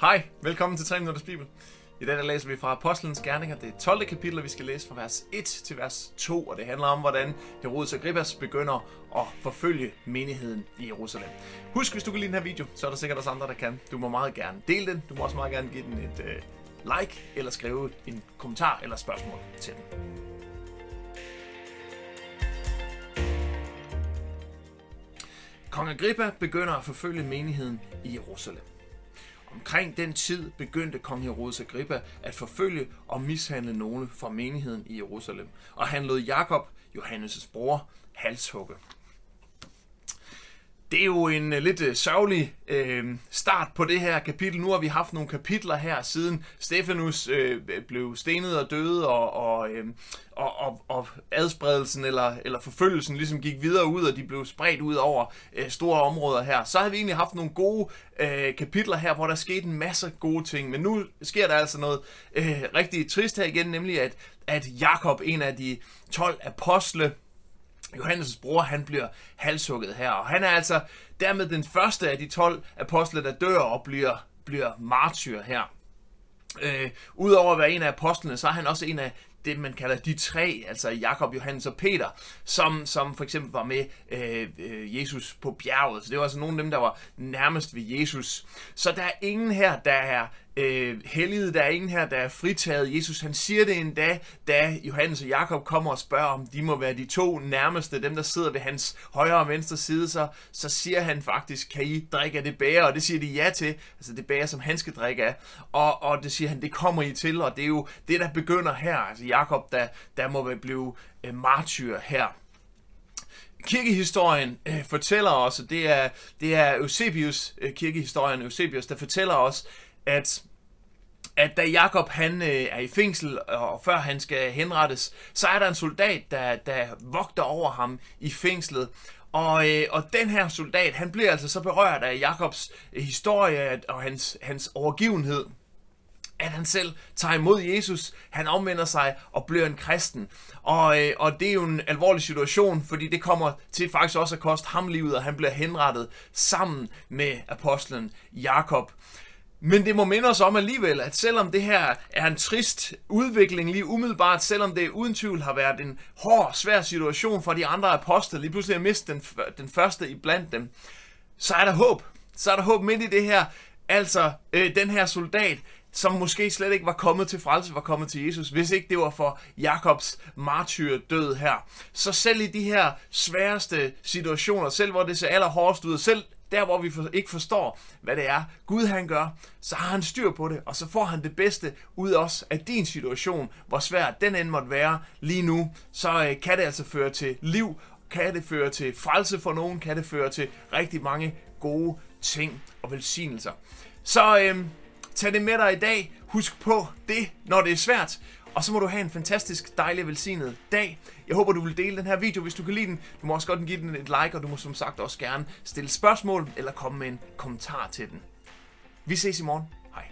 Hej, velkommen til 3 Minutters Bibel. I dag der læser vi fra Apostlenes Gerninger, det 12. kapitel, vi skal læse fra vers 1 til vers 2, og det handler om, hvordan Herodes Agrippas begynder at forfølge menigheden i Jerusalem. Husk, hvis du kan lide den her video, så er der sikkert også andre, der kan. Du må meget gerne dele den, du må også meget gerne give den et uh, like, eller skrive en kommentar eller spørgsmål til den. Kong Agrippa begynder at forfølge menigheden i Jerusalem. Omkring den tid begyndte kong Herodes Agrippa at forfølge og mishandle nogle fra menigheden i Jerusalem, og han lod Jakob, Johannes' bror, halshugge. Det er jo en uh, lidt uh, sørgelig uh, start på det her kapitel. Nu har vi haft nogle kapitler her, siden Stefanus uh, blev stenet og døde, og, og, uh, og, og, og adspredelsen eller, eller forfølgelsen ligesom gik videre ud, og de blev spredt ud over uh, store områder her. Så har vi egentlig haft nogle gode uh, kapitler her, hvor der skete en masse gode ting. Men nu sker der altså noget uh, rigtig trist her igen, nemlig at, at Jakob, en af de 12 apostle, Johannes' bror, han bliver halshugget her, og han er altså dermed den første af de 12 apostle, der dør og bliver, bliver martyr her. Øh, Udover at være en af apostlene, så er han også en af det, man kalder de tre, altså Jakob, Johannes og Peter, som, som for eksempel var med øh, øh, Jesus på bjerget. Så det var altså nogle af dem, der var nærmest ved Jesus. Så der er ingen her, der er øh, helliget, der er ingen her, der er fritaget. Jesus han siger det endda, da Johannes og Jakob kommer og spørger, om de må være de to nærmeste, dem der sidder ved hans højre og venstre side, så, så siger han faktisk, kan I drikke af det bære? Og det siger de ja til, altså det bære, som han skal drikke af. Og, og det siger han, det kommer I til, og det er jo det, der begynder her. Altså Jakob, der, der må blive øh, martyr her kirkehistorien øh, fortæller os, og det er, det er Eusebius, øh, kirkehistorien Eusebius, der fortæller os, at at da Jakob han øh, er i fængsel, og før han skal henrettes, så er der en soldat, der, der vogter over ham i fængslet. Og, øh, og den her soldat, han bliver altså så berørt af Jakobs øh, historie og hans, hans overgivenhed, at han selv tager imod Jesus, han omvender sig og bliver en kristen. Og, øh, og det er jo en alvorlig situation, fordi det kommer til faktisk også at koste ham livet, og han bliver henrettet sammen med apostlen Jakob. Men det må minde os om alligevel, at selvom det her er en trist udvikling lige umiddelbart, selvom det uden tvivl har været en hård, svær situation for de andre apostle, lige pludselig at miste den, den første i blandt dem, så er der håb. Så er der håb midt i det her. Altså, øh, den her soldat, som måske slet ikke var kommet til frelse, var kommet til Jesus, hvis ikke det var for Jakobs martyrdød her. Så selv i de her sværeste situationer, selv hvor det ser allerhårdest ud, selv der hvor vi ikke forstår, hvad det er, Gud han gør, så har han styr på det, og så får han det bedste ud os af din situation, hvor svært den end måtte være lige nu, så øh, kan det altså føre til liv, kan det føre til frelse for nogen, kan det føre til rigtig mange gode ting og velsignelser. Så øh, tag det med dig i dag. Husk på det, når det er svært. Og så må du have en fantastisk, dejlig, velsignet dag. Jeg håber, du vil dele den her video, hvis du kan lide den. Du må også godt give den et like, og du må som sagt også gerne stille spørgsmål eller komme med en kommentar til den. Vi ses i morgen. Hej.